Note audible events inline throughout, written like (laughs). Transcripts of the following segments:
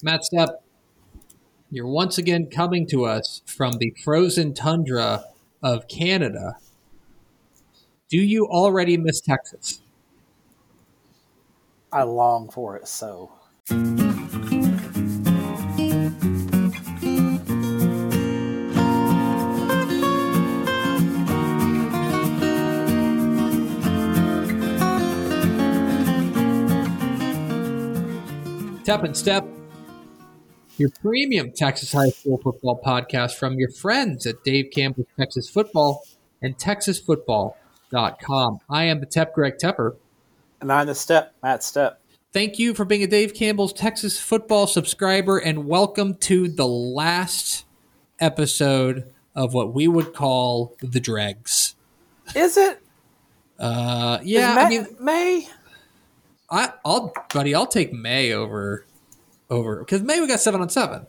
Matt Stepp, you're once again coming to us from the frozen tundra of Canada. Do you already miss Texas? I long for it so. Tep and Step, your premium Texas high school football podcast from your friends at Dave Campbell's Texas Football and TexasFootball.com. I am the Tep Greg Tepper. And I'm the Step, Matt Stepp. Thank you for being a Dave Campbell's Texas Football subscriber, and welcome to the last episode of what we would call the dregs. Is it? Uh, yeah, May, I mean, May? I, I'll, buddy, I'll take May over, over because maybe we got seven on seven.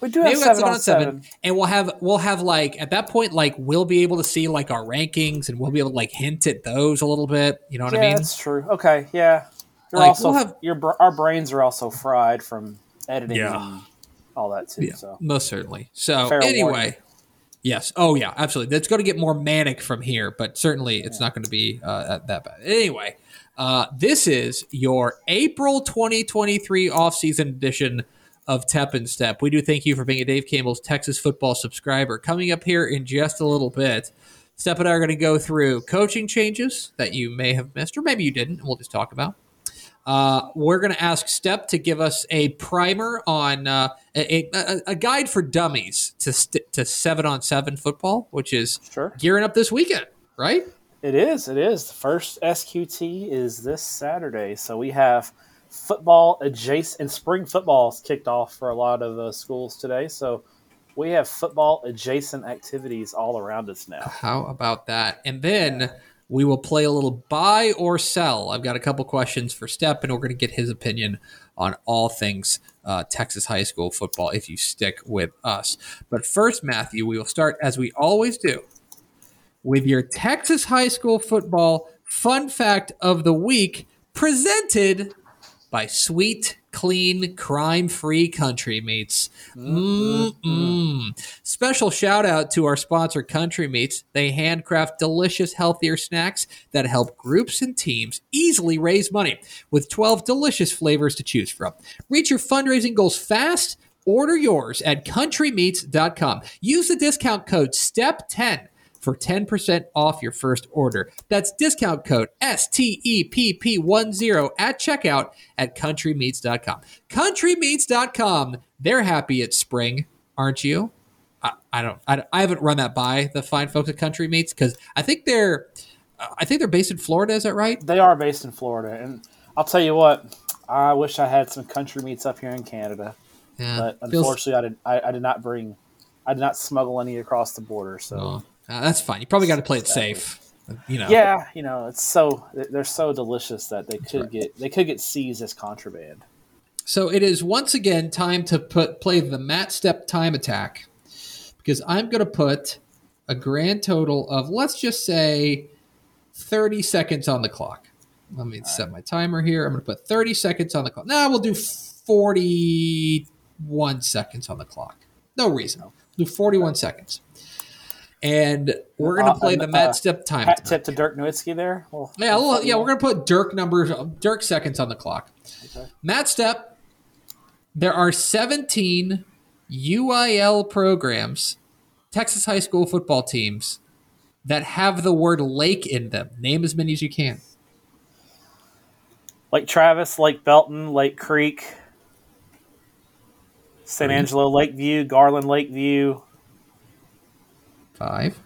We do May have got seven on seven. and we'll have we'll have like at that point like we'll be able to see like our rankings and we'll be able to like hint at those a little bit. You know what yeah, I mean? that's true. Okay, yeah. You're Like, also we'll have- your our brains are also fried from editing Yeah. all that too. Yeah, So most certainly. So Fair anyway, warning. yes. Oh yeah, absolutely. It's going to get more manic from here, but certainly it's not going to be uh, that bad. Anyway, uh, this is your April 2023 offseason edition of Tep and Step. We do thank you for being a Dave Campbell's Texas football subscriber. Coming up here in just a little bit, Step and I are going to go through coaching changes that you may have missed, or maybe you didn't, and we'll just talk about. Uh, we're going to ask Step to give us a primer on uh, a, a, a guide for dummies to st- to seven on seven football, which is sure. gearing up this weekend, right? It is. It is. The first SQT is this Saturday. So we have football adjacent, and spring football is kicked off for a lot of uh, schools today. So we have football adjacent activities all around us now. How about that? And then we will play a little buy or sell. I've got a couple questions for Step, and we're going to get his opinion on all things uh, Texas high school football if you stick with us. But first, Matthew, we will start as we always do with your Texas high school football fun fact of the week presented by Sweet, Clean, Crime Free Country Meats. Mm-mm. Special shout out to our sponsor, Country Meats. They handcraft delicious, healthier snacks that help groups and teams easily raise money with 12 delicious flavors to choose from. Reach your fundraising goals fast. Order yours at countrymeats.com. Use the discount code STEPP10 for 10% off your first order. That's discount code STEPP10 at checkout at countrymeats.com. Countrymeats.com. They're happy it's spring, aren't you? I, I don't I, I haven't run that by the fine folks at Country Meats cuz I think they're uh, I think they're based in Florida, is that right? They are based in Florida, and I'll tell you what. I wish I had some country meats up here in Canada, Yeah. but feels- unfortunately, I did. I, I did not bring. I did not smuggle any across the border. So oh, uh, that's fine. You probably got to play it safe. You know. yeah, you know, it's so they're so delicious that they could get they could get seized as contraband. So it is once again time to put play the Matt Stepp time attack because I'm going to put a grand total of let's just say 30 seconds on the clock. Let me set my timer here. I'm going to put 30 seconds on the clock. Now we'll do 41 seconds on the clock. No reason. Do 41 seconds. And we're going Uh, to play and, the Matt uh, Step time Hat tip to Dirk Nowitzki there. Well, Yeah, well, yeah, we're gonna put Dirk numbers, Dirk seconds on the clock. Okay. Matt Stepp. There are 17 UIL programs, Texas high school football teams that have the word lake in them. Name as many as you can. Lake Travis, Lake Belton, Lake Creek, San Angelo Lakeview, Garland Lakeview, Five.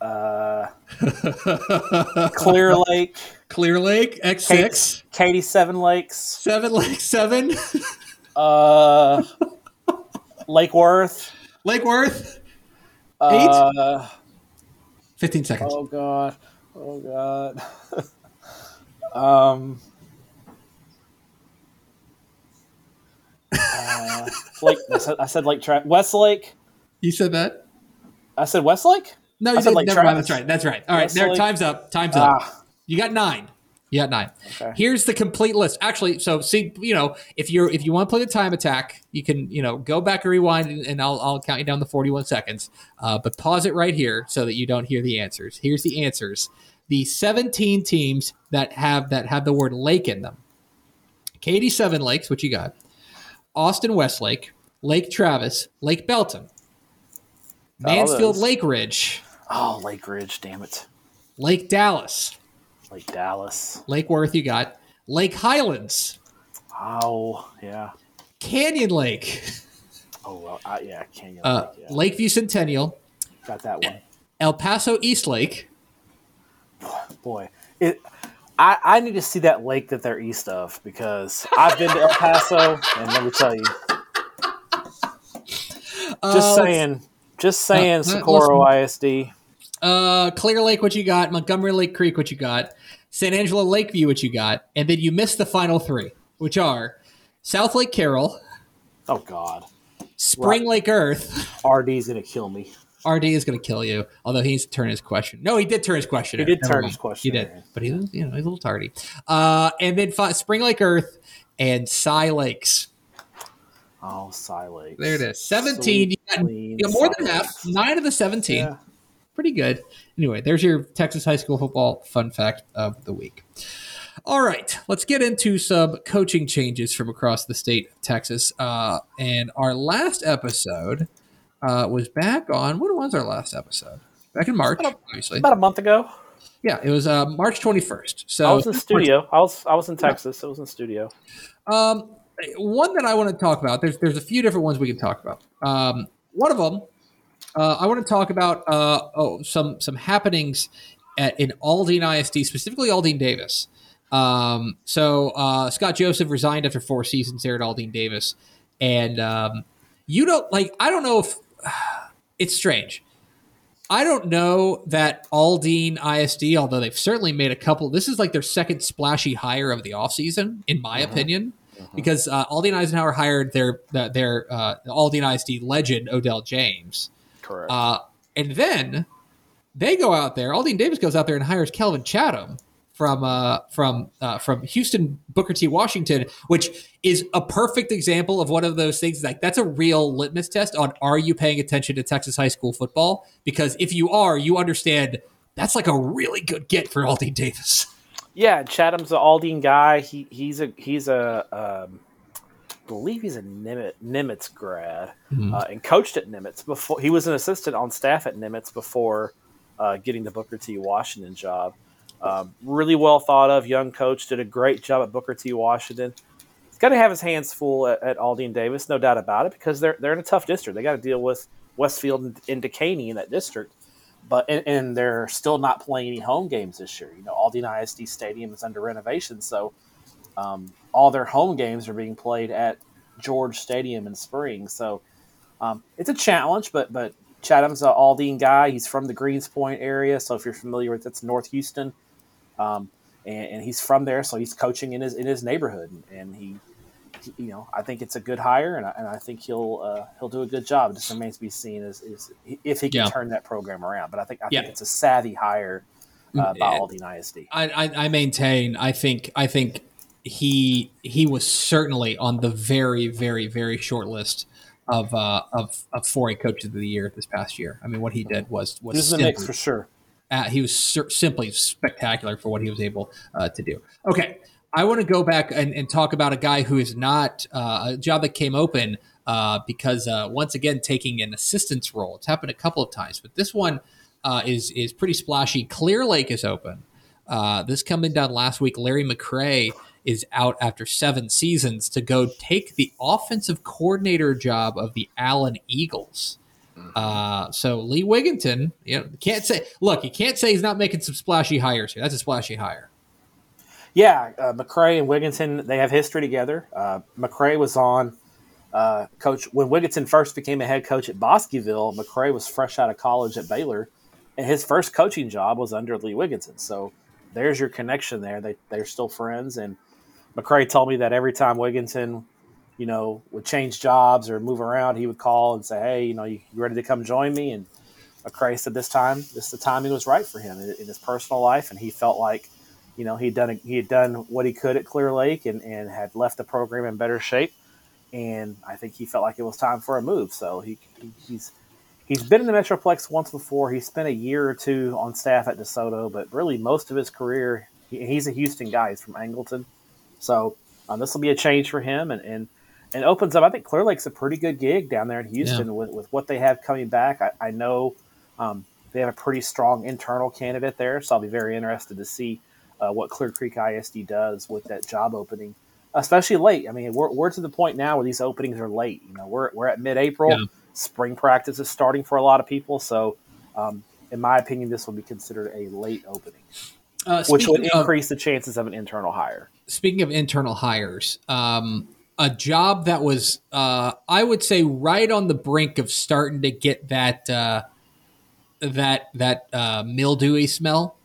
uh, (laughs) Clear Lake, Clear Lake X six. Katy Seven Lakes, Seven Lake seven. uh, Lake Worth. Lake Worth. Uh, Fifteen seconds. oh God, oh God. (laughs) um, uh, Lake. I said, I said Lake. Westlake. You said that. I said Westlake. No, I you said said Lake never mind. That's right. That's right. All right. Yes, There. Time's up. Time's up. Ah, You got nine. You got nine. Okay. Here's the complete list. Actually, so see, you know, if you're if you want to play the time attack, you can you know go back and rewind, and, and I'll I'll count you down the 41 seconds. Uh, but pause it right here so that you don't hear the answers. Here's the answers. The 17 teams that have that have the word lake in them. Katy Seven Lakes, what you got? Austin Westlake, Lake Travis, Lake Belton, Mansfield Lake Ridge. Oh, Lake Ridge, damn it. Lake Dallas. Lake Dallas. Lake Worth, you got. Lake Highlands. Oh, yeah. Canyon Lake. Oh, well, uh, yeah, Canyon uh, Lake. Yeah. Lakeview Centennial. Got that one. El Paso East Lake. Boy, it. I, I need to see that lake that they're east of because I've been to El Paso, and let me tell you. (laughs) Uh, just saying, just saying, uh, Socorro ISD. Uh, Clear Lake, what you got? Montgomery Lake Creek, what you got? San Angelo Lakeview, what you got? And then you missed the final three, which are Southlake Carroll. Oh God. Springlake-Earth. RD is gonna kill me. RD is going to kill you. Although he needs to turn his question. No, he did turn his question. He did Never turn mind. his question. He did, but he was, you know, he's a little tardy. Uh, and then five, Springlake-Earth and Cy Lakes. Oh, Lakes. There it is. Seventeen. Sweet, you, got, you got, more than half. Nine of the seventeen. Yeah pretty good. Anyway, there's your Texas high school football fun fact of the week. All right, let's get into some coaching changes from across the state of Texas. Uh, and our last episode uh, was back on what was our last episode? Back in March, about a, obviously. About a month ago. Yeah, it was uh, March 21st. So I was in studio. I was I was in Texas. Yeah. I was in studio. Um, one that I want to talk about. There's there's a few different ones we can talk about. Um, one of them uh, I want to talk about uh, oh, some some happenings at, in Aldine ISD, specifically Aldine Davis. Um, so uh, Scott Joseph resigned after four seasons there at Aldine Davis, and um, you don't like. I don't know if (sighs) it's strange. I don't know that Aldine ISD, although they've certainly made a couple. This is like their second splashy hire of the offseason, in my uh-huh. opinion, uh-huh. because uh, Aldine Eisenhower hired their their uh, Aldine ISD legend Odell James. Correct. Uh, and then they go out there. Aldine Davis goes out there and hires Kelvin Chatham from uh, from uh, from Houston Booker T. Washington, which is a perfect example of one of those things. Like that's a real litmus test on are you paying attention to Texas high school football? Because if you are, you understand that's like a really good get for Aldine Davis. Yeah, Chatham's an Aldine guy. He he's a he's a um, believe he's a Nimitz, Nimitz grad mm-hmm. uh, and coached at Nimitz before. He was an assistant on staff at Nimitz before uh, getting the Booker T. Washington job. Um, really well thought of young coach. Did a great job at Booker T. Washington. He's got to have his hands full at, at Aldine Davis, no doubt about it, because they're they're in a tough district. They got to deal with Westfield and, and Dekaney in that district but and, and, they're still not playing any home games this year. You know, Aldine ISD Stadium is under renovation, so um, all their home games are being played at George Stadium in spring. So um, it's a challenge, but but Chatham's an Aldine guy. He's from the Greenspoint area, so if you're familiar with it's North Houston, um, and, and, he's from there, so he's coaching in his in his neighborhood, and he, he you know, I think it's a good hire, and I, and I think he'll uh, he'll do a good job. It just remains to be seen as, is if he can yeah. turn that program around. But I think I yeah. think it's a savvy hire uh, by Aldine ISD. I, I, I maintain. I think I think he he was certainly on the very very very short list of uh, of of 4A coaches of the year this past year. I mean, what he did was was He's simply, the mix for sure. Uh, he was simply spectacular for what he was able uh, to do. Okay, I want to go back and, and, talk about a guy who is not uh, a job that came open uh, because uh, once again taking an assistance role. It's happened a couple of times, but this one is is pretty splashy. Clear Lake is open. this coming down last week. Larry McCray is out after seven seasons to go take the offensive coordinator job of the Allen Eagles. Mm-hmm. Uh, so Lee Wigginton, you know, can't say. Look, you can't say he's not making some splashy hires here. That's a splashy hire. Yeah, uh, McCray and Wigginton, they have history together. Uh, McCray was on uh, coach when Wigginton first became a head coach at Bosqueville. McCray was fresh out of college at Baylor, and his first coaching job was under Lee Wigginton. So there's your connection there. They they're still friends, and McCray told me that every time Wigginton, you know, would change jobs or move around, he would call and say, "Hey, you know, you, you ready to come join me?" And McCray said this time, this the timing was right for him in, in, his personal life, and he felt like you know, he'd done he had done what he could at Clear Lake and, and had left the program in better shape. And I think he felt like it was time for a move. So he, he he's he's been in the Metroplex once before. He spent a year or two on staff at DeSoto, but really most of his career, he, he's a Houston guy. He's from Angleton, so um, this will be a change for him and, and and opens up. I think Clear Lake's a pretty good gig down there in Houston yeah. with, with what they have coming back. I, I know um, they have a pretty strong internal candidate there, so I'll be very interested to see uh, what Clear Creek ISD does with that job opening, especially late. I mean, we're, we're to the point now where these openings are late. You know, we're, we're at mid April. Yeah. Spring practice is starting for a lot of people. So, um, in my opinion, this will be considered a late opening, uh, which would increase of, the chances of an internal hire. Speaking of internal hires, um, a job that was, uh, I would say, right on the brink of starting to get that uh, that that uh, mildewy smell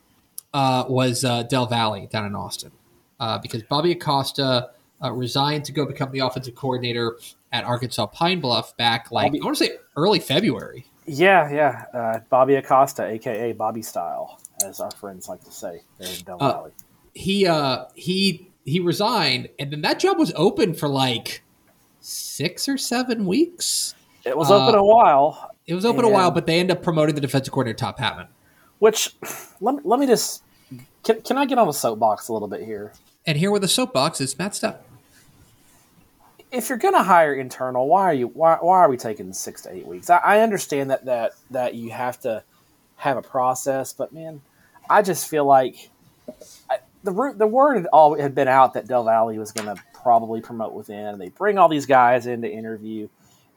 uh, was uh, Del Valle down in Austin uh, because Bobby Acosta uh, resigned to go become the offensive coordinator at Arkansas Pine Bluff back like Bobby, I want to say early February. Yeah, yeah, uh, Bobby Acosta, aka Bobby Style, as our friends like to say there in Del Valle. he he he resigned, and then that job was open for like six or seven weeks. It was open a while. It was open a while, but they end up promoting the defensive coordinator Todd Patman. Which let, let me just can, can I get on the soapbox a little bit here? And here with the soapbox is Matt Stepp. If you're going to hire internal, why are you why, why are we taking six to eight weeks? I, I understand that that that you have to have a process, but man, I just feel like I, the the word had all had been out that Del Valle was going to probably promote within. And They bring all these guys in to interview,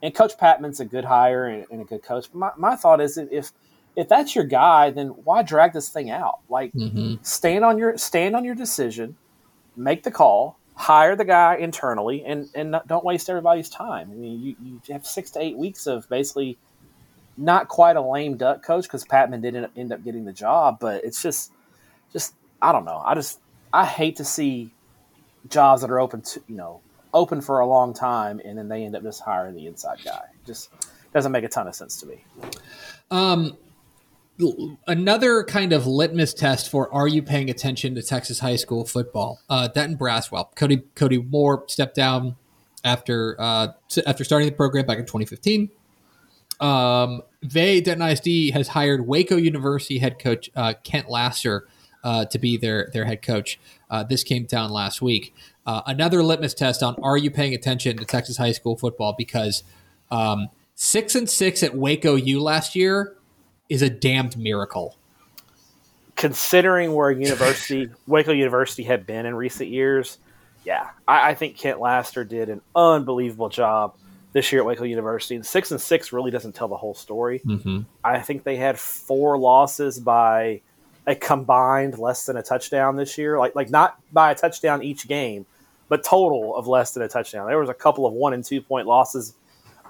and Coach Patman's a good hire and, and a good coach. But my, my thought is if if that's your guy, then why drag this thing out? Like mm-hmm. stand on your stand on your decision, make the call, hire the guy internally, and and don't waste everybody's time. I mean, you, you have six to eight weeks of basically not quite a lame duck coach because Patman didn't end up getting the job, but it's just just I don't know. I just I hate to see jobs that are open to you know open for a long time and then they end up just hiring the inside guy. Just doesn't make a ton of sense to me. Um, another kind of litmus test for are you paying attention to Texas high school football? Uh, Denton Braswell, Cody Cody Moore stepped down after uh, after starting the program back in 2015. Um, they Denton ISD has hired Waco University head coach uh, Kent Laster uh, to be their their head coach. Uh, this came down last week. Uh, another litmus test on are you paying attention to Texas high school football because um, six and six at Waco U last year is a damned miracle. Considering where University (laughs) Waco University had been in recent years, yeah, I, I, think Kent Laster did an unbelievable job this year at Waco University. And six and six really doesn't tell the whole story. Mm-hmm. I think they had four losses by a combined less than a touchdown this year, like like not by a touchdown each game, but total of less than a touchdown. There was a couple of one and two point losses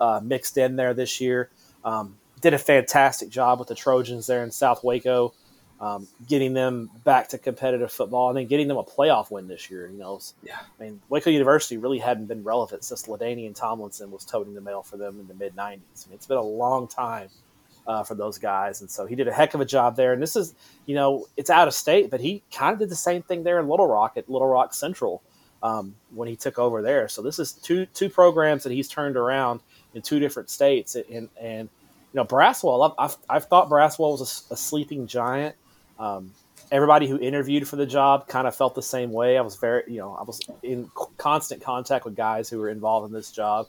uh, mixed in there this year. Um, did a fantastic job with the Trojans there in South Waco, um, getting them back to competitive football and then getting them a playoff win this year. You know, yeah. I mean, Waco University really hadn't been relevant since LaDainian Tomlinson was toting the mail for them in the mid '90s. I mean, it's been a long time uh, for those guys, and so he did a heck of a job there. And this is, you know, it's out of state, but he kind of did the same thing there in Little Rock at Little Rock Central um, when he took over there. So this is two two programs that he's turned around in two different states, and and you know, Braswell, I've, I've thought Braswell was a, a sleeping giant. Um, everybody who interviewed for the job kind of felt the same way. I was very, you know, I was in constant contact with guys who were involved in this job.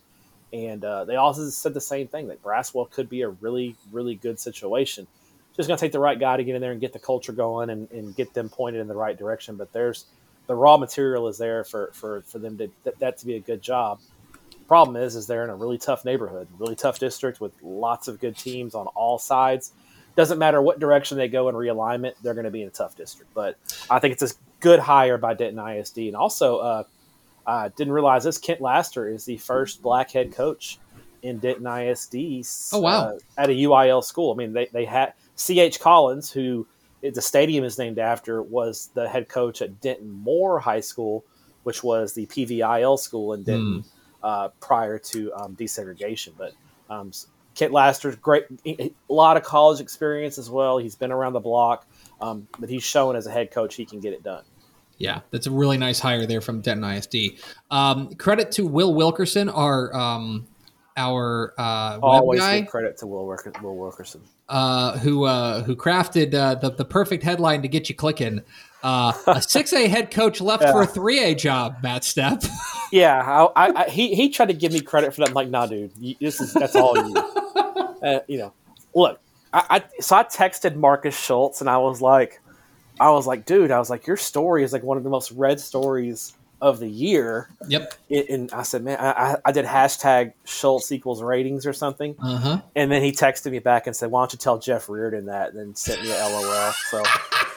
And uh, they also said the same thing that Braswell could be a really, really good situation. Just going to take the right guy to get in there and get the culture going and, and get them pointed in the right direction. But there's the raw material is there for, for, for them to that, that to be a good job problem is, is they're in a really tough neighborhood, really tough district with lots of good teams on all sides. Doesn't matter what direction they go in realignment, they're going to be in a tough district. But I think it's a good hire by Denton ISD, and also uh, I didn't realize this. Kent Laster is the first black head coach in Denton ISD. Oh wow! Uh, at a UIL school. I mean, they they had C.H. Collins, who the stadium is named after, was the head coach at Denton Moore High School, which was the PVIL school in Denton. Mm uh, prior to um, desegregation. But um, Kent Laster's great, a lot of college experience as well. He's been around the block, um, but he's shown as a head coach he can get it done. Yeah, that's a really nice hire there from Denton ISD. Um, credit to Will Wilkerson, our um, our uh, Always web guy, give credit to Will Wilkerson. Uh, who uh, who crafted uh, the the perfect headline to get you clicking. Uh, a (laughs) six A head coach left for a three A job. Matt Stepp. (laughs) Yeah, I, I, he he tried to give me credit for that. I'm like, nah, dude, you, this is that's all you. (laughs) uh, you know, look, I, I so I texted Marcus Schultz and I was like, I was like, dude, I was like, your story is like one of the most read stories of the year. yep. It, and I said, man, I, I- did hashtag Schultz equals ratings or something. Uh huh. And then he texted me back and said, "Why don't you tell Jeff Reardon that?" And then sent me a LOL. So,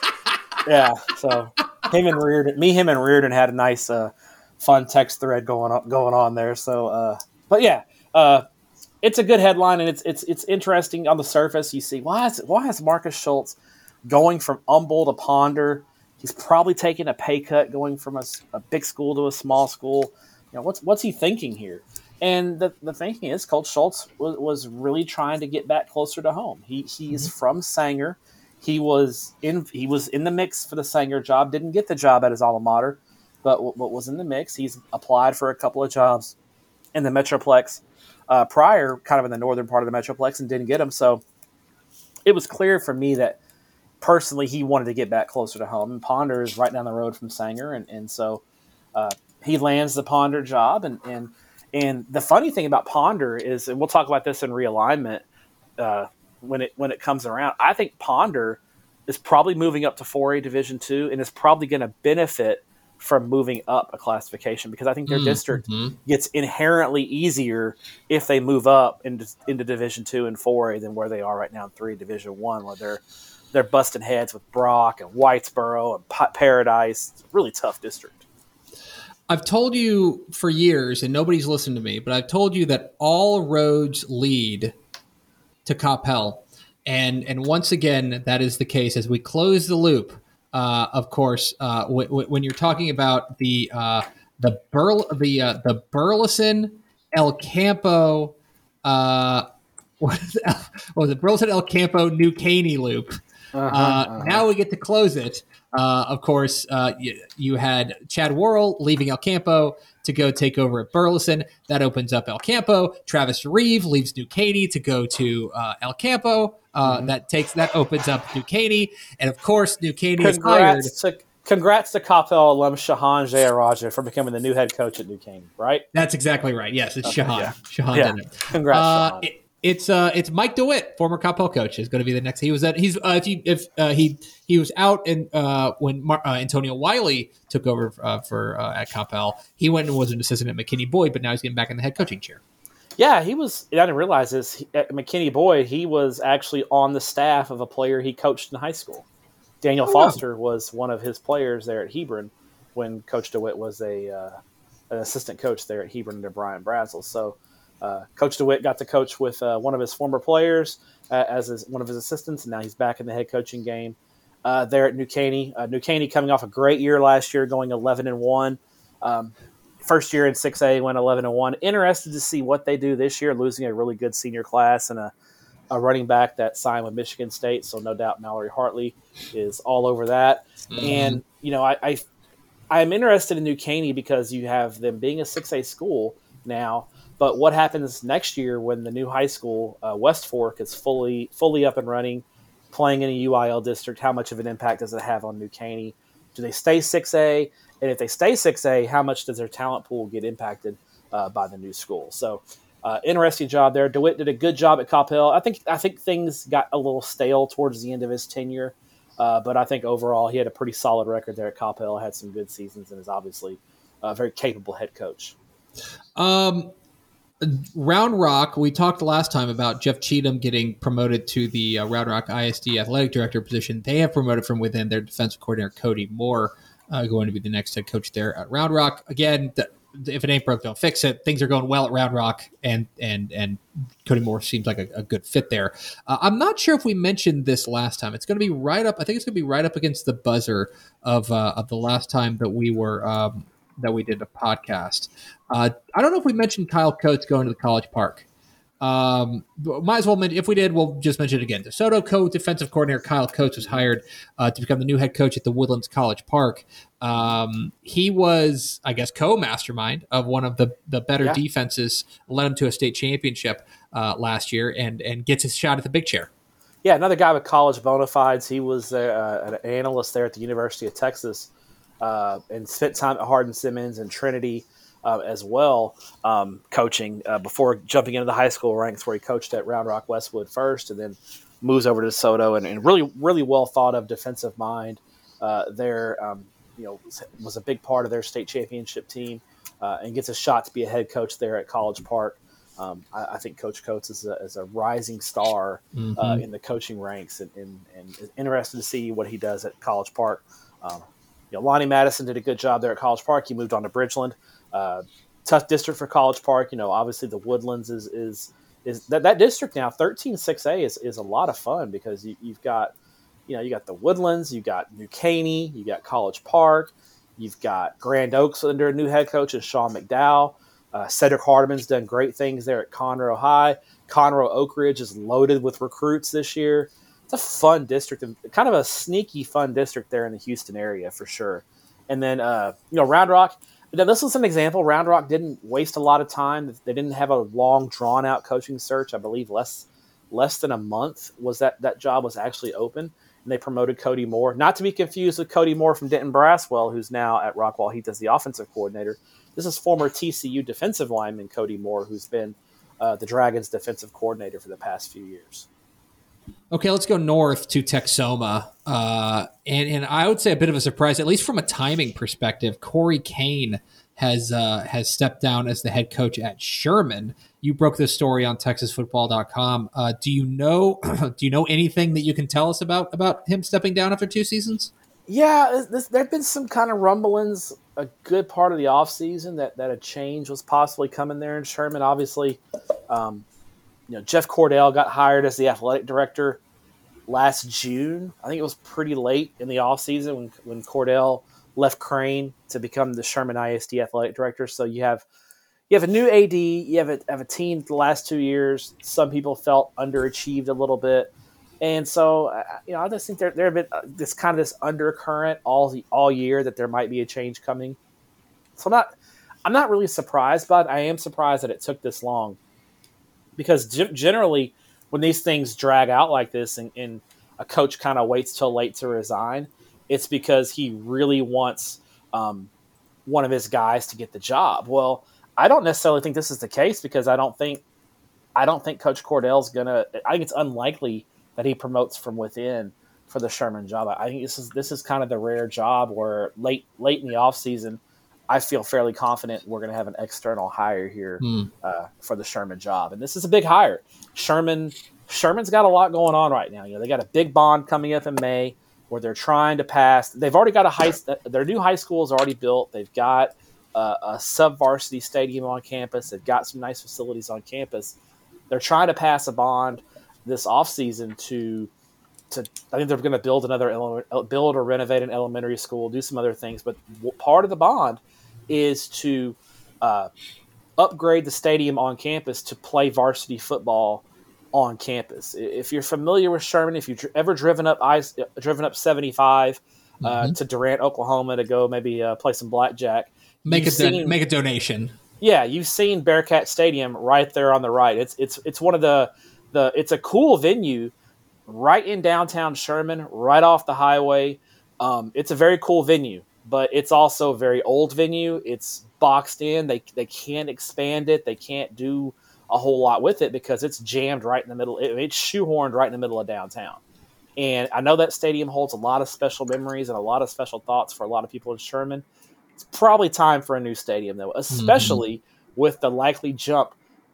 (laughs) yeah. So him and Reardon, me, him, and Reardon had a nice, uh, fun text thread going on going on there. So, uh, but yeah, uh, it's a good headline, and it's it's it's interesting on the surface. You see, why is why is Marcus Schultz going from Humble to Ponder? He's probably taking a pay cut, going from a big school to a small school. You know, what's what's he thinking here? And the, the thinking is, Coach Schultz was, was really trying to get back closer to home. He he is from Sanger. He was in he was in the mix for the Sanger job. Didn't get the job at his alma mater, but what what was in the mix? He's applied for a couple of jobs in the Metroplex uh, prior, kind of in the northern part of the Metroplex, and didn't get them. So it was clear for me that personally he wanted to get back closer to home. And Ponder is right down the road from Sanger, and and so uh, he lands the Ponder job. And and and the funny thing about Ponder is, and we'll talk about this in realignment uh, when it when it comes around. I think Ponder is probably moving up to 4A Division two, and is probably going to benefit from moving up a classification because I think their district Mhm. gets inherently easier if they move up into, into Division two and four A than where they are right now in three Division one, where they're they're busting heads with Brock and Whitesboro and Pa- Paradise. It's a really tough district. I've told you for years, and nobody's listened to me, but I've told you that all roads lead to Coppell. And and once again, that is the case as we close the loop. Uh, of course, uh, w- w- when you're talking about the uh, the Burl the uh, the Burleson El Campo, uh, (laughs) what, is what was it? Burleson El Campo New Caney loop. Uh, Now we get to close it. Uh, of course, uh, you, you had Chad Worrell leaving El Campo to go take over at Burleson. That opens up El Campo. Travis Reeve leaves New Caney to go to uh, El Campo. Uh, That takes that opens up New Caney, and of course, New Caney is hired. Congrats to congrats to Coppell alum Shahan Jayaraja for becoming the new head coach at New Caney. Right? That's exactly right. Yes, it's Shahan. yeah. Shahan Yeah. did it. Congrats. Uh, Shahan. it- it's uh, it's Mike DeWitt, former Coppell coach, is going to be the next. He was at he's uh, if he if uh, he he was out and uh, when Mar- uh, Antonio Wiley took over uh, for uh, at Coppell. he went and was an assistant at McKinney Boyd, but now he's getting back in the head coaching chair. Yeah, he was. I didn't realize this. He, at McKinney Boyd, he was actually on the staff of a player he coached in high school. Daniel Oh, Foster was one of his players there at Hebron when Coach DeWitt was a uh, an assistant coach there at Hebron under Brian Brazel. So uh, Coach DeWitt got to coach with uh, one of his former players uh, as his, one of his assistants, and now he's back in the head coaching game uh, there at New Caney. Uh, New Caney coming off a great year last year, going eleven and one. Um, first year in 6A went 11 and 1. Interested to see what they do this year, losing a really good senior class and a, a running back that signed with Michigan State. So no doubt Mallory Hartley is all over that. And you know, I, I I'm interested in New Caney because you have them being a 6A school now. But what happens next year when the new high school uh, West Fork is fully fully up and running, playing in a UIL district? How much of an impact does it have on New Caney? Do they stay 6A? And if they stay 6A, how much does their talent pool get impacted uh, by the new school? So, uh, interesting job there. DeWitt did a good job at Coppell. I think I think things got a little stale towards the end of his tenure, uh, but I think overall he had a pretty solid record there at Coppell. Had some good seasons and is obviously a very capable head coach. Um, Round Rock, we talked last time about Jeff Cheatham getting promoted to the uh, Round Rock ISD athletic director position. They have promoted from within their defensive coordinator, Cody Moore, uh, going to be the next head coach there at Round Rock. Again, the, if it ain't broke, don't fix it. Things are going well at Round Rock, and and and Cody Moore seems like a, a good fit there. Uh, I'm not sure if we mentioned this last time. It's going to be right up. I think it's going to be right up against the buzzer of uh, of the last time that we were um, that we did a podcast. Uh, I don't know if we mentioned Kyle Coates going to the College Park. Um, might as well mention, if we did, we'll just mention it again. DeSoto co-defensive coordinator Kyle Coates was hired uh, to become the new head coach at the Woodlands College Park. Um, he was, I guess, co-mastermind of one of the the better yeah. defenses, led him to a state championship uh, last year, and and gets his shot at the big chair. Yeah, another guy with college bona fides. He was uh, an analyst there at the University of Texas, uh, and spent time at Hardin Simmons and Trinity uh, as well, um, coaching uh, before jumping into the high school ranks where he coached at Round Rock Westwood first, and then moves over to Soto and, and really, really well thought of defensive mind. Uh, there, um, you know, was a big part of their state championship team, uh, and gets a shot to be a head coach there at College Park. Um, I, I, think Coach Coates is a, is a rising star uh, mm-hmm. in the coaching ranks, and, and, and interested to see what he does at College Park. Um, you know, Lonnie Madison did a good job there at College Park. He moved on to Bridgeland. Uh, tough district for College Park. You know, obviously the Woodlands is is is that, that district now 13-6A is, is a lot of fun because you, you've got you know you got the Woodlands, you got New Caney, you got College Park, you've got Grand Oaks under a new head coach and Sean McDowell. Uh, Cedric Hardiman's done great things there at Conroe High. Conroe Oak Ridge is loaded with recruits this year. It's a fun district kind of a sneaky fun district there in the Houston area for sure. And then uh, you know Round Rock, now, this was an example. Round Rock didn't waste a lot of time. They didn't have a long, drawn out coaching search. I believe less less than a month was that that job was actually open, and they promoted Cody Moore. Not to be confused with Cody Moore from Denton Braswell, who's now at Rockwall. He does the offensive coordinator. This is former TCU defensive lineman Cody Moore, who's been uh, the Dragons' defensive coordinator for the past few years. Okay, let's go north to Texoma. Uh, and, and I would say a bit of a surprise, at least from a timing perspective. Corey Kane has uh, has stepped down as the head coach at Sherman. You broke this story on TexasFootball.com. Uh, do you know (clears throat) do you know anything that you can tell us about about him stepping down after two seasons? Yeah, there have been some kind of rumblings a good part of the offseason that, that a change was possibly coming there in Sherman. Obviously, um, you know, Jeff Cordell got hired as the athletic director last June. I think it was pretty late in the offseason when, when Cordell left Crane to become the Sherman ISD athletic director. So you have you have a new AD, you have a, have a team the last two years. Some people felt underachieved a little bit. And so, you know, I just think there there have been uh, this kind of this undercurrent all the, all year that there might be a change coming. So I'm not I'm not really surprised, but I am surprised that it took this long because generally when these things drag out like this and, and a coach kind of waits till late to resign, it's because he really wants um, one of his guys to get the job. Well, I don't necessarily think this is the case because I don't think I don't think Coach Cordell's gonna. I think it's unlikely that he promotes from within for the Sherman job. I think this is this is kind of the rare job where late late in the offseason – I feel fairly confident we're going to have an external hire here mm. uh, for the Sherman job, and this is a big hire. Sherman Sherman's got a lot going on right now. You know, they got a big bond coming up in May where they're trying to pass. They've already got a high. Their new high school is already built. They've got uh, a sub varsity stadium on campus. They've got some nice facilities on campus. They're trying to pass a bond this offseason to to I think they're going to build another build or renovate an elementary school, do some other things. But part of the bond is to uh, upgrade the stadium on campus to play varsity football on campus. If you're familiar with Sherman, if you've ever driven up I, driven up 75 uh, mm-hmm. to Durant, Oklahoma, to go maybe uh, play some blackjack, make a seen, make a donation. Yeah, you've seen Bearcat Stadium right there on the right. It's it's it's one of the the it's a cool venue right in downtown Sherman, right off the highway. Um, it's a very cool venue but it's also a very old venue. It's boxed in. They they can't expand it. They can't do a whole lot with it because it's jammed right in the middle. It, it's shoehorned right in the middle of downtown. And I know that stadium holds a lot of special memories and a lot of special thoughts for a lot of people in Sherman. It's probably time for a new stadium though, especially mm-hmm. with the likely jump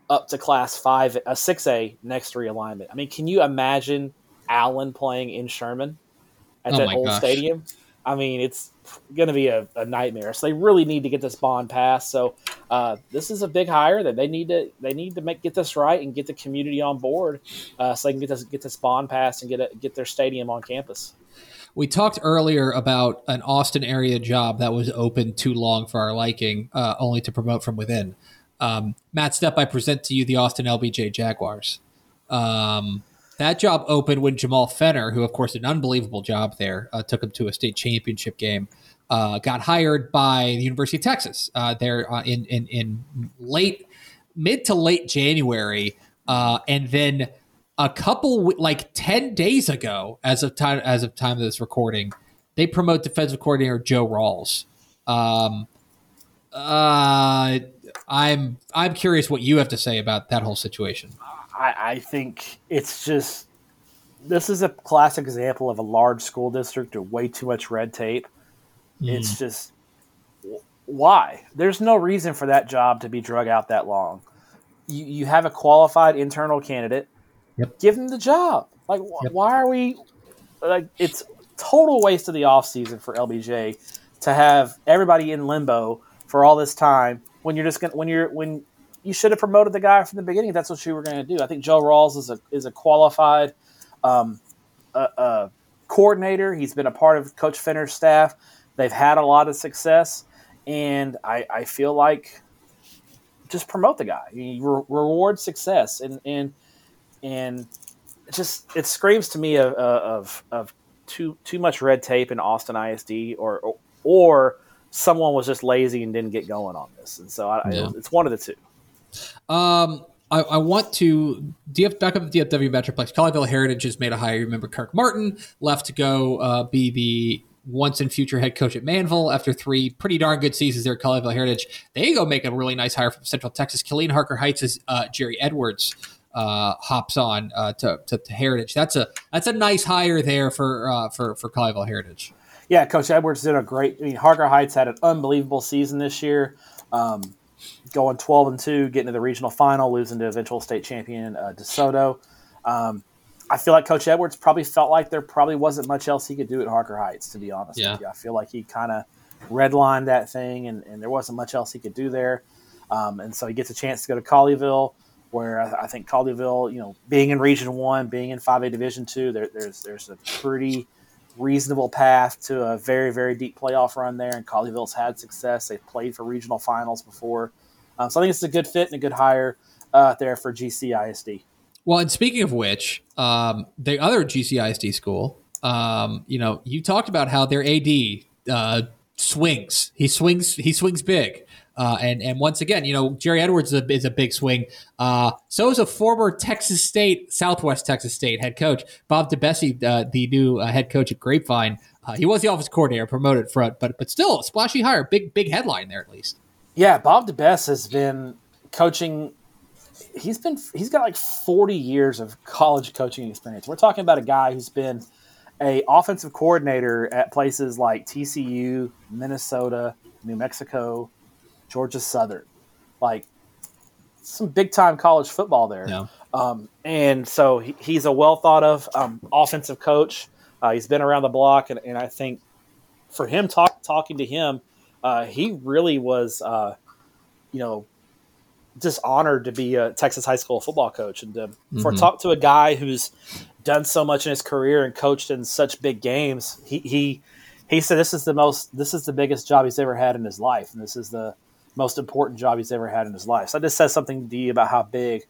up to class five, a six A next realignment. I mean, can you imagine Allen playing in Sherman at oh that old gosh. stadium? I mean, it's going to be a, a, nightmare. So they really need to get this bond passed. So uh, this is a big hire that they need to they need to make get this right and get the community on board uh, so they can get this get this bond passed and get a, get their stadium on campus. We talked earlier about an Austin area job that was open too long for our liking, uh, only to promote from within. Um, Matt Stepp, I present to you the Austin LBJ Jaguars. Um, that job opened when Jamal Fenner, who of course did an unbelievable job there, uh, took him to a state championship game. Uh, got hired by the University of Texas uh, there uh, in, in in late mid to late January, uh, and then a couple like ten days ago, as of time as of time of this recording, they promote defensive coordinator Joe Rawls. Um, uh, I'm I'm curious what you have to say about that whole situation. I, I think it's just this is a classic example of a large school district with way too much red tape. Mm. It's just why there's no reason for that job to be drug out that long. You you have a qualified internal candidate. Yep. Give them the job. Like wh- yep. why are we like it's total waste of the offseason for LBJ to have everybody in limbo for all this time when you're just gonna when you're when you should have promoted the guy from the beginning. That's what you were going to do. I think Joe Rawls is a is a qualified um, coordinator. He's been a part of Coach Fenner's staff. They've had a lot of success, and I, I feel like just promote the guy. You re- reward success, and and and just it screams to me of of of too too much red tape in Austin ISD, or or, or someone was just lazy and didn't get going on this. And so I, yeah. it's one of the two. Um, I, I, want to DF back up the DFW Metroplex. Colleyville Heritage has made a hire. You remember Kirk Martin left to go uh, be the once and future head coach at Manville after three pretty darn good seasons there at Colleyville Heritage. They go make a really nice hire from Central Texas. Killeen Harker Heights' uh, Jerry Edwards uh, hops on uh, to, to, to, Heritage. That's a that's a nice hire there for uh, for for Colleyville Heritage. Yeah, Coach Edwards did a great. I mean, Harker Heights had an unbelievable season this year. Um, going 12 and 2, getting to the regional final, losing to eventual state champion uh, DeSoto. Um, I feel like Coach Edwards probably felt like there probably wasn't much else he could do at Harker Heights, to be honest yeah. with you. I feel like he kind of redlined that thing, and, and, there wasn't much else he could do there. Um, and so he gets a chance to go to Colleyville, where I, I, think Colleyville, you know, being in Region One, being in 5A Division Two, there, there's there's a pretty reasonable path to a very very deep playoff run there. And Colleyville's had success; they've played for regional finals before. Um, so I think it's a good fit and a good hire uh, there for GCISD. Well, and speaking of which, um, the other GCISD school, um, you know, you talked about how their AD uh, swings. He swings. He swings big. Uh, and and once again, you know, Jerry Edwards is a, is a big swing. Uh, so is a former Texas State, Southwest Texas State head coach Bob DeBesse, uh, the new uh, head coach at Grapevine. Uh, he was the office coordinator, promoted front, but but still, a splashy hire, big big headline there at least. Yeah, Bob DeBesse has been coaching. He's been he's got like forty years of college coaching experience. We're talking about a guy who's been a offensive coordinator at places like TCU, Minnesota, New Mexico, Georgia Southern, like some big time college football there. Yeah. Um, and so he, he's a well thought of um, offensive coach. Uh, he's been around the block, and, and I think for him talk, talking to him uh, he really was, uh, you know, just honored to be a Texas high school football coach and to, mm-hmm. for talk to a guy who's done so much in his career and coached in such big games. He he he said this is the most this is the biggest job he's ever had in his life, and this is the most important job he's ever had in his life. So that just says something to you about how big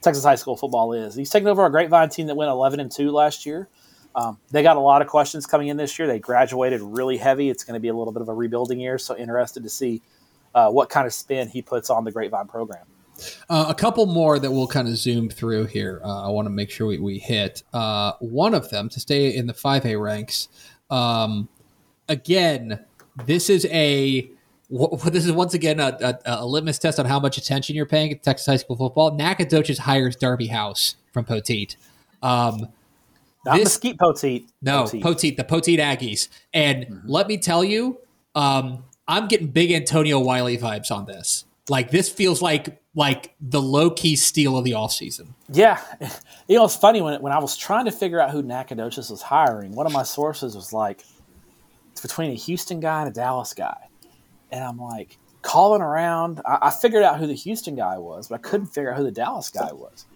Texas high school football is. He's taken over a Grapevine team that went eleven and two last year. Um, they got a lot of questions coming in this year. They graduated really heavy. It's going to be a little bit of a rebuilding year. So interested to see uh, what kind of spin he puts on the Grapevine program. Uh, a couple more that we'll kind of zoom through here. Uh, I want to make sure we, we hit uh, one of them to stay in the 5A ranks. Um, again, this is a this is once again a, a, a, litmus test on how much attention you're paying at Texas high school football. Nacogdoches hires Darby House from Poteet. Um, not this, Mesquite Poteet. No, Poteet. Poteet, the Poteet Aggies. And mm-hmm. let me tell you, um, I'm getting big Antonio Wiley vibes on this. Like this feels like like the low key steal of the offseason. Yeah, (laughs) you know it's funny when when I was trying to figure out who Nacogdoches was hiring. One of my sources was like, it's between a Houston guy and a Dallas guy, and I'm like calling around. I, I figured out who the Houston guy was, but I couldn't figure out who the Dallas guy was.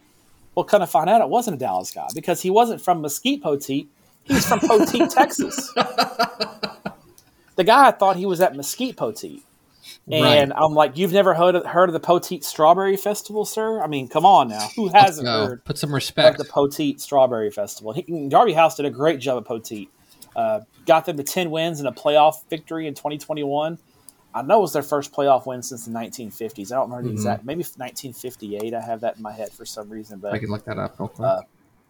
Well, kind of find out it wasn't a Dallas guy because he wasn't from Mesquite Poteet. He was from Poteet, (laughs) Texas. The guy I thought he was at Mesquite Poteet. And right. I'm like, you've never heard of, heard of the Poteet Strawberry Festival, sir? I mean, come on now. Who hasn't heard? Put some respect. Of the Poteet Strawberry Festival. He, Darby House did a great job at Poteet. Uh, got them to 10 wins and a playoff victory in 2021. I know it was their first playoff win since the 1950s. I don't remember the mm-hmm. exact, maybe 1958. I have that in my head for some reason. But I can look that up real quick. Uh,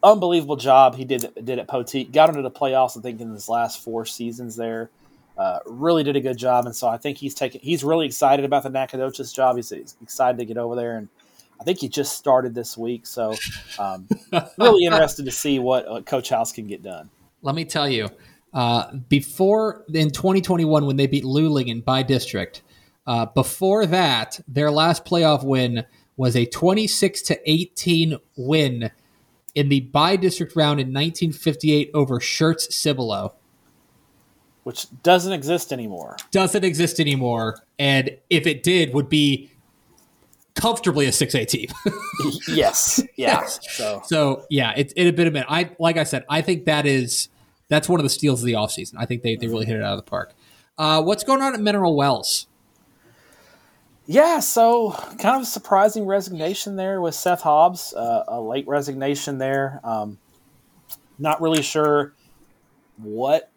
unbelievable job he did did at Poteet. Got into the playoffs, I think, in his last four seasons there. Uh, really did a good job, and so I think he's taking. He's really excited about the Nacogdoches job. He's, excited to get over there, and I think he just started this week. So, um, (laughs) really interested to see what, what, Coach House can get done. Let me tell you, uh, before in 2021 when they beat Luling by district, uh, before that their last playoff win was a 26 to 18 win in the by district round in 1958 over Schertz Cibolo which doesn't exist anymore. Doesn't exist anymore, and if it did, would be comfortably a six A team. (laughs) yes, yeah. (laughs) So, so yeah, it it had been a minute. I like I said, I think that is that's one of the steals of the offseason. I think they they really hit it out of the park. Uh, what's going on at Mineral Wells? Yeah, so kind of a surprising resignation there with Seth Hobbs, uh, a late resignation there. Um, not really sure what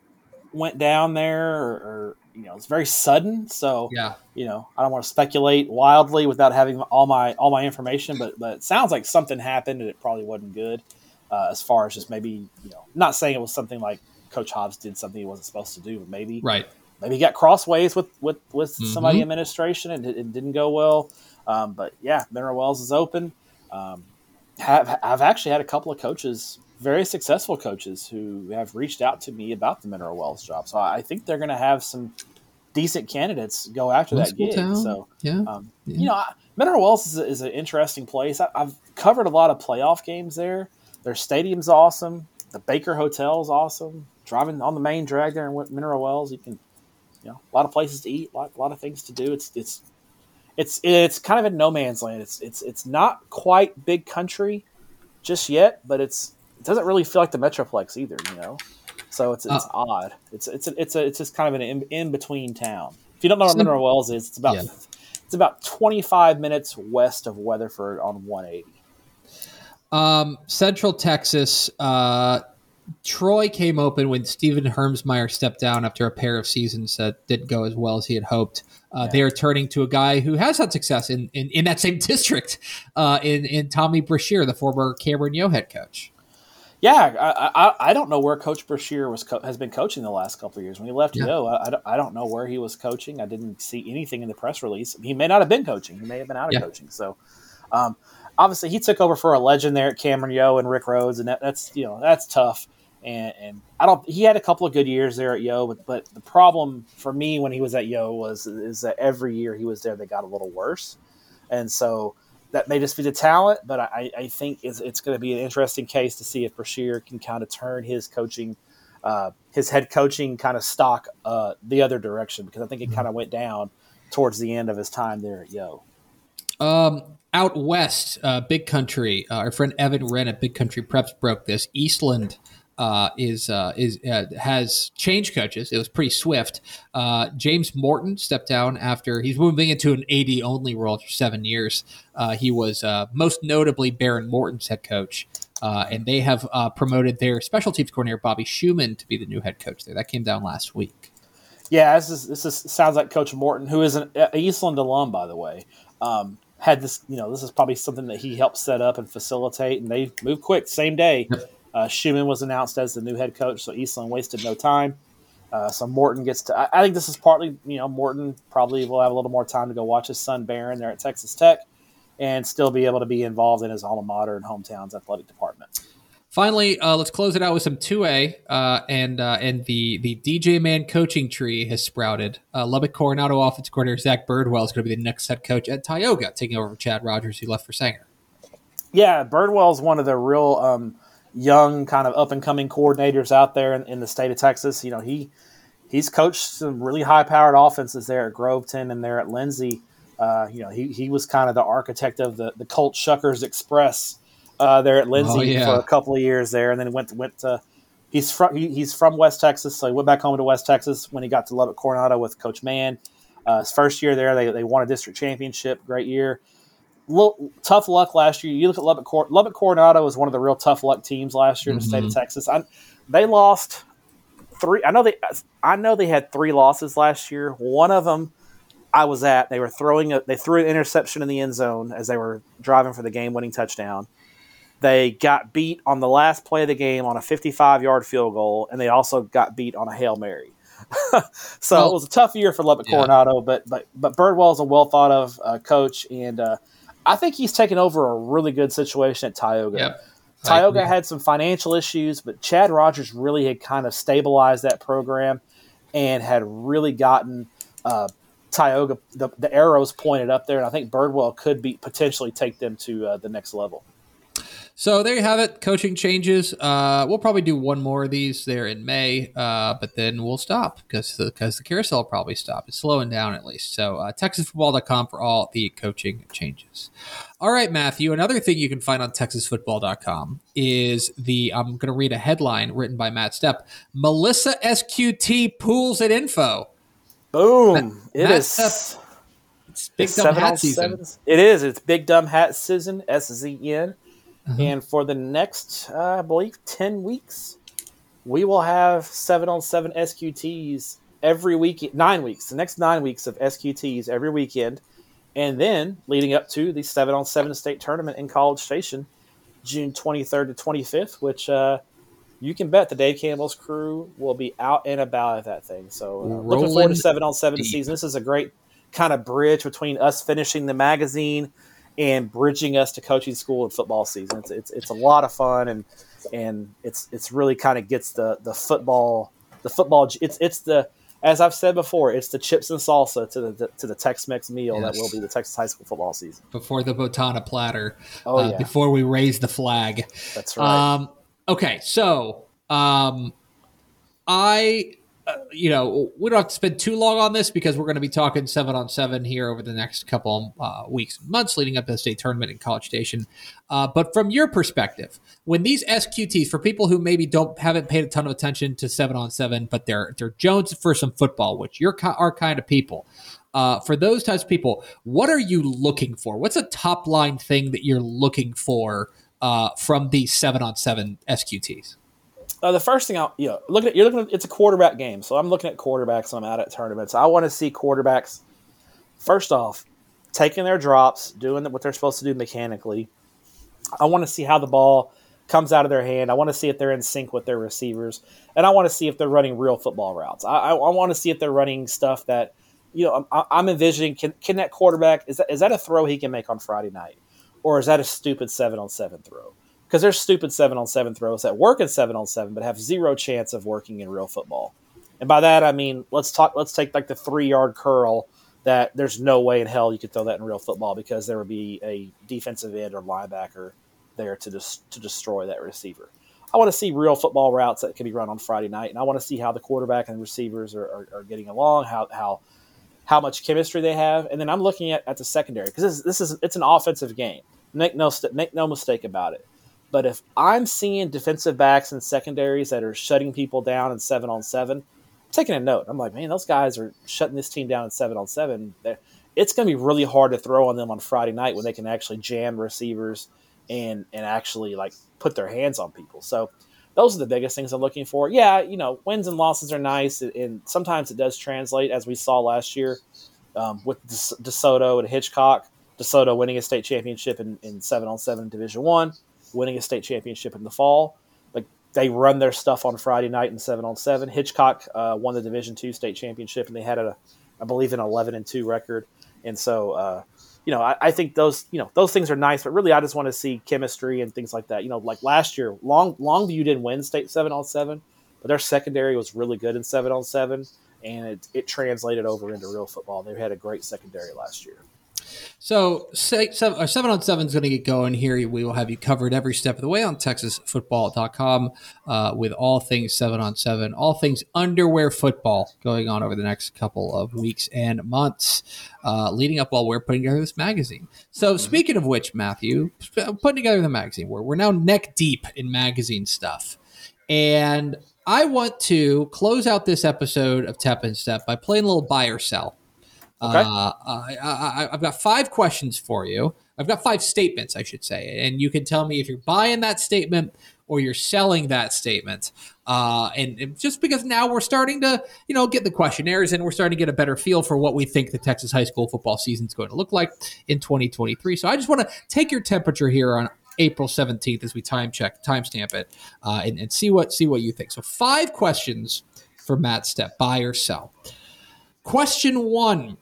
went down there, or, or, you know, it's very sudden. So yeah, you know, I don't want to speculate wildly without having all my all my information, but but it sounds like something happened and it probably wasn't good. Uh, as far as just maybe you know, not saying it was something like Coach Hobbs did something he wasn't supposed to do, but maybe right. Maybe he got crossways with with with mm-hmm. somebody administration and it, it, didn't go well. Um, but yeah, Mineral Wells is open. Um, have I've actually had a couple of coaches very successful coaches who have reached out to me about the Mineral Wells job. So I think they're going to have some decent candidates go after that gig. Town. So yeah. Um, yeah. you know, Mineral Wells is, a, is an interesting place. I, have covered a lot of playoff games there. Their stadium's awesome. The Baker Hotel is awesome. Driving on the main drag there in Mineral Wells, you can, you know, a lot of places to eat, a lot, a lot of things to do. It's it's it's it's kind of in no man's land. It's it's it's not quite big country just yet, but it's it doesn't really feel like the Metroplex either, you know. So it's it's uh, odd. It's it's a, it's a, it's just kind of an in, in between town. If you don't know where Mineral Wells is, it's about yeah. it's about 25 minutes west of Weatherford on 180. Um, Central Texas, uh, Troy came open when Stephen Hermsmeyer stepped down after a pair of seasons that didn't go as well as he had hoped. Uh, yeah. They are turning to a guy who has had success in, in, in that same (laughs) district, uh, in, in Tommy Brashear, the former Cameron Yoe head coach. Yeah, I, I, I don't know where Coach Brashear was co- has been coaching the last couple of years. When he left yeah. Yoe, I, I, don't know where he was coaching. I didn't see anything in the press release. He may not have been coaching. He may have been out of yeah. coaching. So, um, obviously, he took over for a legend there at Cameron Yoe and Rick Rhodes, and that, that's you know that's tough. And, and I don't. He had a couple of good years there at Yoe, but, but the problem for me when he was at Yoe was is that every year he was there, they got a little worse, and so that may just be the talent, but I, I think it's, it's going to be an interesting case to see if Brashear can kind of turn his coaching, uh, his head coaching kind of stock uh, the other direction because I think it mm-hmm. kind of went down towards the end of his time there at Yoe. Um, out west, uh, Big Country, uh, our friend Evan Wren at Big Country Preps broke this. Eastland uh, is uh, is uh, has changed coaches. It was pretty swift. Uh, James Morton stepped down after he's moving into an AD only role for seven years. Uh, he was uh, most notably Behren Morton's head coach, and they have promoted their special teams coordinator Bobby Schumann to be the new head coach there. That came down last week. Yeah, this is this is, sounds like Coach Morton, who is an Eastland alum, by the way. Um, had this, you know, this is probably something that he helped set up and facilitate, and they moved quick, same day. Yep uh, Schumann was announced as the new head coach, so Eastland wasted no time. Uh, so Morton gets to. I, I, think this is partly, you know, Morton probably will have a little more time to go watch his son Behren there at Texas Tech, and still be able to be involved in his alma mater and hometown's athletic department. Finally, uh, let's close it out with some two A, uh, and uh, and the the DJ Mann coaching tree has sprouted. Uh, Lubbock Coronado offensive coordinator Zach Birdwell is going to be the next head coach at Tioga, taking over Chad Rogers, who left for Sanger. Yeah, Birdwell is one of the real. Um, young kind of up and coming coordinators out there in, in, the state of Texas. You know, he he's coached some really high powered offenses there at Groveton and there at Lindsay. Uh, you know, he, he was kind of the architect of the, the Colt Shuckers Express uh, there at Lindsay oh, yeah. for a couple of years there, and then went to, went to he's from he, he's from West Texas, so he went back home to West Texas when he got to Lubbock Coronado with Coach Mann. Uh, his first year there, they, they won a district championship. Great year. Little, tough luck last year. You look at Lubbock, Cor- Lubbock Coronado was one of the real tough luck teams last year in the state of Texas. I, they lost three. I know they. I know they had three losses last year. One of them I was at. They were throwing a. They threw an interception in the end zone as they were driving for the game-winning touchdown. They got beat on the last play of the game on a 55-yard field goal, and they also got beat on a hail mary. (laughs) so Well, it was a tough year for Lubbock yeah. Coronado, but but but Birdwell is a well thought of uh, coach, and uh, I think he's taken over a really good situation at Tioga. Yep. Tioga had some financial issues, but Chad Rogers really had kind of stabilized that program and had really gotten uh, Tioga the, the arrows pointed up there, and I think Birdwell could be potentially take them to uh, the next level. So there you have it. Coaching changes. Uh, we'll probably do one more of these there in May, uh, but then we'll stop because the, because the carousel will probably stop. It's slowing down at least. So uh, TexasFootball.com for all the coaching changes. All right, Matthew. Another thing you can find on TexasFootball.com is the I'm going to read a headline written by Matt Stepp. Melissa SQT pools at info. Boom! It Matt is Stepp, It's big it's dumb hat season. sevens. It is. It's big dumb hat season. S Z N. Uh-huh. And for the next, uh, I believe, ten weeks, we will have seven on seven SQTs every week. Nine weeks. The next nine weeks of SQTs every weekend, and then leading up to the seven on seven state tournament in College Station, June twenty third to twenty fifth, which. Uh, you can bet the Dave Campbell's crew will be out and about at that thing. So, uh, looking forward to seven on seven season. This is a great kind of bridge between us finishing the magazine and bridging us to coaching school and football season. It's it's, it's a lot of fun and and it's it's really kind of gets the the football the football. It's it's the as I've said before, it's the chips and salsa to the to the Tex-Mex meal that will be the Texas high school football season. Before the Botana platter. Oh uh, yeah, Before we raise the flag. that's right. Um, okay, so um, I, uh, you know, we don't have to spend too long on this because we're going to be talking seven on seven here over the next couple uh, weeks, months leading up to the state tournament in College Station. Uh, but from your perspective, when these SQTs, for people who maybe don't haven't paid a ton of attention to seven on seven, but they're they're Jones for some football, which you're our kind of people. Uh, for those types of people, what are you looking for? What's a top line thing that you're looking for uh, from these seven on seven SQTs? Uh, the first thing I'll you know, look at you're looking at it's a quarterback game, so I'm looking at quarterbacks. I'm out at tournaments. I want to see quarterbacks first off taking their drops, doing what they're supposed to do mechanically. I want to see how the ball comes out of their hand. I want to see if they're in sync with their receivers, and I want to see if they're running real football routes. I, I, I want to see if they're running stuff that you know I'm, I'm envisioning. Can can that quarterback is that is that a throw he can make on Friday night, or is that a stupid seven on seven throw? Because there's stupid seven on seven throws that work in seven on seven but have zero chance of working in real football. And by that I mean let's talk let's take like the three yard curl that there's no way in hell you could throw that in real football because there would be a defensive end or linebacker there to just to destroy that receiver. I want to see real football routes that can be run on Friday night, and I want to see how the quarterback and the receivers are, are, are getting along, how how how much chemistry they have, and then I'm looking at, at the secondary because this, this is it's an offensive game. Make no make no mistake about it. But if I'm seeing defensive backs and secondaries that are shutting people down in seven on seven, I'm taking a note. I'm like, man, those guys are shutting this team down in seven on seven. They're, it's going to be really hard to throw on them on Friday night when they can actually jam receivers and and actually like put their hands on people. So those are the biggest things I'm looking for. Yeah, you know, wins and losses are nice, and, sometimes it does translate, as we saw last year um, with De- DeSoto and Hitchcock. DeSoto winning a state championship in, in seven on seven Division One, winning a state championship in the fall. Like they run their stuff on Friday night in seven on seven. Hitchcock uh, won the Division Two state championship, and they had a, I believe, an eleven and two record. And so, uh, you know, I, I think those, you know, those things are nice. But really, I just want to see chemistry and things like that. You know, like last year, Long Longview didn't win state seven on seven, but their secondary was really good in seven on seven, and it, it translated over into real football. They had a great secondary last year. So seven, seven on seven is going to get going here. We will have you covered every step of the way on TexasFootball.com uh, with all things seven on seven, all things underwear football going on over the next couple of weeks and months, uh, leading up while we're putting together this magazine. So speaking of which, Matthew, putting together the magazine, we're, we're now neck deep in magazine stuff. And I want to close out this episode of Tep and Stepp by playing a little buy or sell. Okay. Uh, I, have got five questions for you. I've got five statements, I should say, and you can tell me if you're buying that statement or you're selling that statement. Uh, and, and, just because now we're starting to, you know, get the questionnaires and we're starting to get a better feel for what we think the Texas high school football season is going to look like in 2023. So I just want to take your temperature here on April 17th as we time check, timestamp it, uh, and, and see what see what you think. So five questions for Matt Stepp, buy or sell. Question one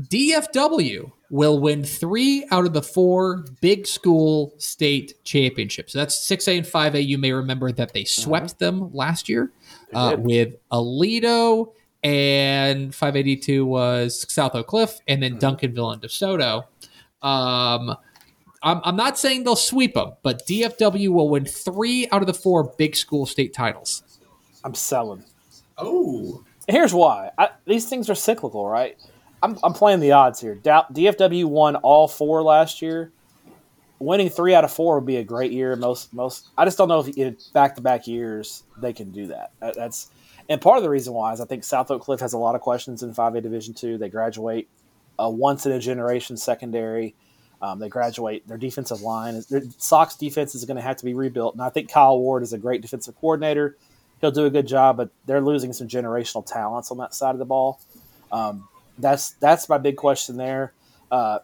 DFW will win three out of the four big school state championships. So that's 6A and 5A. You may remember that they swept uh-huh. them last year uh, with Aledo, and 582 was South Oak Cliff, and then uh-huh. Duncanville and DeSoto. Um, I'm, I'm not saying they'll sweep them, but DFW will win three out of the four big school state titles. I'm selling. Oh. Here's why. I, these things are cyclical, right? I'm, I'm playing the odds here. DFW won all four last year. Winning three out of four would be a great year. Most most. I just don't know if back to back years they can do that. That's and part of the reason why is I think South Oak Cliff has a lot of questions in 5A Division two. They graduate a once in a generation secondary. Um, they graduate their defensive line. Their Sox defense is going to have to be rebuilt, and I think Kyle Ward is a great defensive coordinator. He'll do a good job, but they're losing some generational talents on that side of the ball. Um, that's that's my big question there. Uh,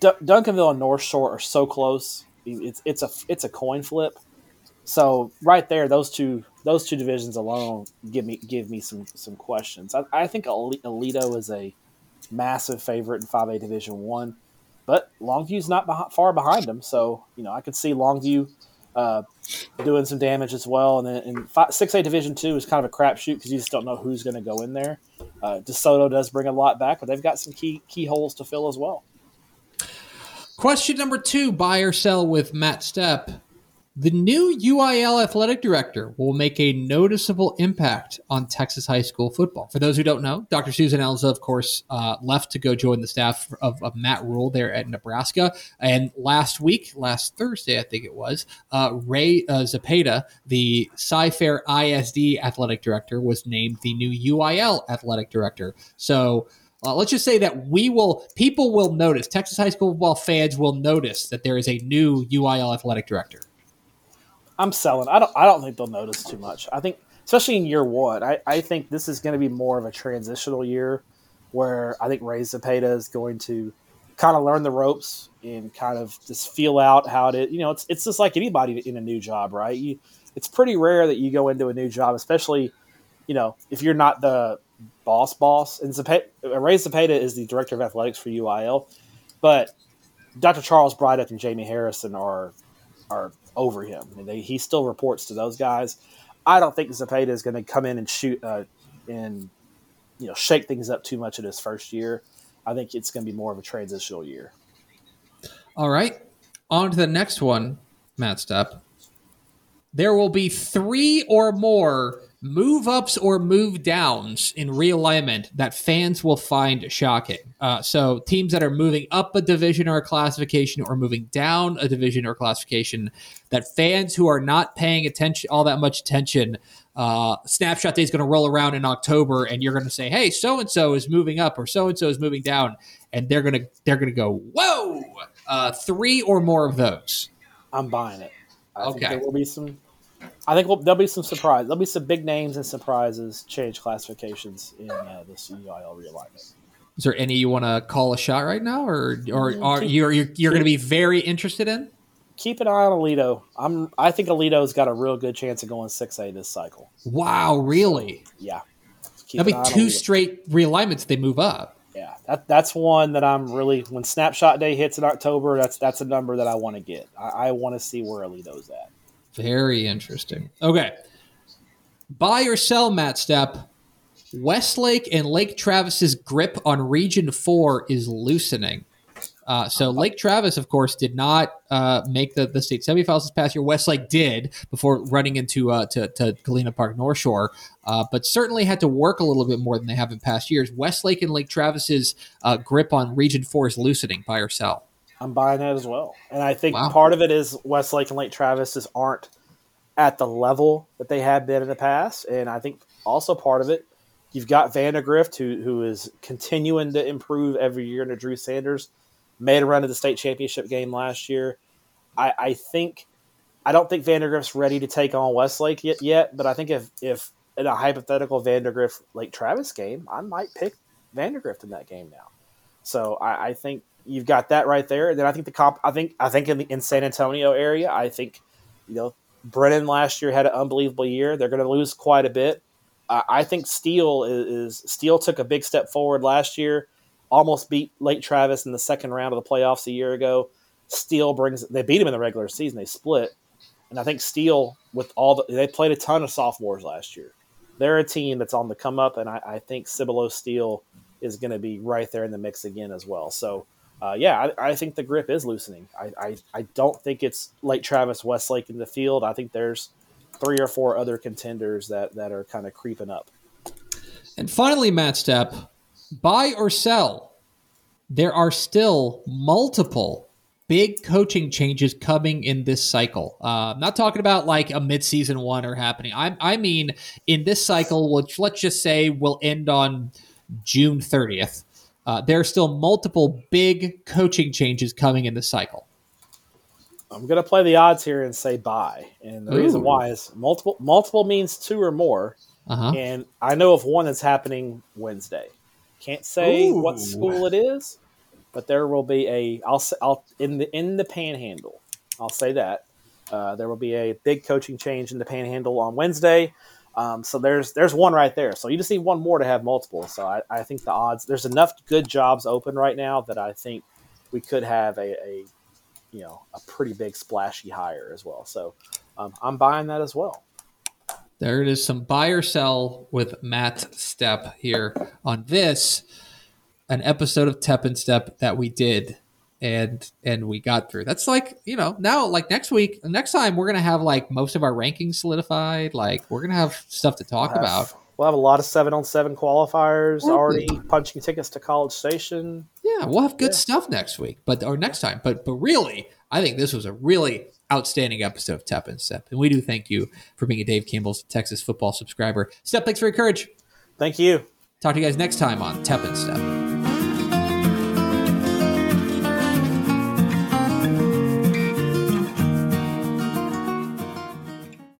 D- Duncanville and North Shore are so close. It's it's a it's a coin flip. So right there, those two those two divisions alone give me give me some some questions. I, I think Aledo is a massive favorite in 5A Division One, but Longview's not far behind them. So you know I could see Longview uh, doing some damage as well. And then in six A Division Two is kind of a crapshoot because you just don't know who's going to go in there. Uh, DeSoto does bring a lot back, but they've got some key key holes to fill as well. Question number two: Buy or sell with Matt Stepp. The new UIL athletic director will make a noticeable impact on Texas high school football. For those who don't know, Dr. Susan Elza, of course, uh, left to go join the staff of, of, Matt Rhule there at Nebraska. And last week, last Thursday, I think it was, uh, Ray uh, Zapata, the Cy-Fair ISD athletic director, was named the new UIL athletic director. So uh, let's just say that we will, people will notice, Texas high school football fans will notice that there is a new UIL athletic director. I'm selling. I don't. I don't think they'll notice too much. I think, especially in year one, I, I think this is going to be more of a transitional year, where I think Ray Zapata is going to kind of learn the ropes and kind of just feel out how it. You know, it's it's just like anybody in a new job, right? You, it's pretty rare that you go into a new job, especially, you know, if you're not the boss boss. And Zapata, Ray Zapata is the director of athletics for UIL, but Dr. Charles Breithaupt and Jamey Harrison are are over him. They, he still reports to those guys. I don't think Zapata is going to come in and shoot uh, and you know shake things up too much in his first year. I think it's going to be more of a transitional year. All right, on to the next one, Matt Stepp. There will be three or more move ups or move downs in realignment that fans will find shocking. Uh, so, teams that are moving up a division or a classification or moving down a division or classification, that fans who are not paying attention, all that much attention, uh, snapshot day is going to roll around in October, and you're going to say, "Hey, so and so is moving up or so and so is moving down," and they're going to they're going to go, "Whoa!" Uh, three or more of those. I'm buying it. I okay. there will be some I think we'll, there'll be some surprise. There'll be some big names and surprises change classifications in uh, this UIL realignment. Is there any you want to call a shot right now, or or mm, are you you're, you're going to be very interested in? Keep an eye on Aledo. I'm I think Aledo's got a real good chance of going six A this cycle. Wow, really? Yeah. Keep That'll be two straight realignments. They move up. Yeah, that that's one that I'm really when snapshot day hits in October. That's that's a number that I want to get. I, I want to see where Aledo's at. Very interesting. Okay. Buy or sell, Matt Stepp. Westlake and Lake Travis's grip on Region 4 is loosening. Uh, so Lake Travis, of course, did not uh, make the, the state semifinals this past year. Westlake did before running into uh, to, to Galena Park North Shore, uh, but certainly had to work a little bit more than they have in past years. Westlake and Lake Travis's uh, grip on Region 4 is loosening. Buy or sell? I'm buying that as well. And I think wow. part of it is Westlake and Lake Travis just aren't at the level that they have been in the past. And I think also part of it, You've got Vandegrift, who who is continuing to improve every year under Drew Sanders. Made a run to the state championship game last year. I, I think I don't think Vandegrift's ready to take on Westlake yet, yet, but I think if if in a hypothetical Vandegrift Lake Travis game, I might pick Vandegrift in that game now. So I, I, think you've got that right there. And then I think the comp. I think I think in the in San Antonio area, I think you know Brennan last year had an unbelievable year. They're going to lose quite a bit. Uh, I think Steele is, is Steele took a big step forward last year. Almost beat Lake Travis in the second round of the playoffs a year ago. Steele brings they beat him in the regular season. They split, and I think Steele with all the they played a ton of sophomores last year. They're a team that's on the come up, and I, I think Cibolo Steele is going to be right there in the mix again as well. So, uh, yeah, I, I, think the grip is loosening. I, I, I don't think it's Lake Travis, Westlake in the field. I think there's three or four other contenders that, that are kind of creeping up. And finally, Matt Stepp, buy or sell. There are still multiple big coaching changes coming in this cycle. Uh, I'm not talking about like a midseason one or happening. I, I mean, in this cycle, which let's just say will end on June 30th. Uh, there are still multiple big coaching changes coming in the cycle. I'm going to play the odds here and say buy. And the Ooh. reason why is multiple multiple means two or more. Uh-huh. And I know of one that's happening Wednesday. Can't say Ooh. what school it is, but there will be a I'll I'll in the in the Panhandle. I'll say that uh, there will be a big coaching change in the Panhandle on Wednesday. Um, so there's there's one right there. So you just need one more to have multiple. So I, I think the odds there's enough good jobs open right now that I think we could have a, a you know a pretty big splashy hire as well. So um, I'm buying that as well. There it is, some buy or sell with Matt Stepp here on this an episode of Tep and Stepp that we did and and we got through. That's like you know now like next week, next time we're gonna have like most of our rankings solidified. Like we're gonna have stuff to talk we'll have, about. We'll have a lot of seven on seven qualifiers already punching tickets to College Station. Yeah, we'll have good yeah. stuff next week, but or next time. But but really, I think this was a really outstanding episode of Tep and Stepp, and we do thank you for being a Dave Campbell's Texas football subscriber. Stepp, thanks for your courage. Thank you. Talk to you guys next time on Tep and Stepp.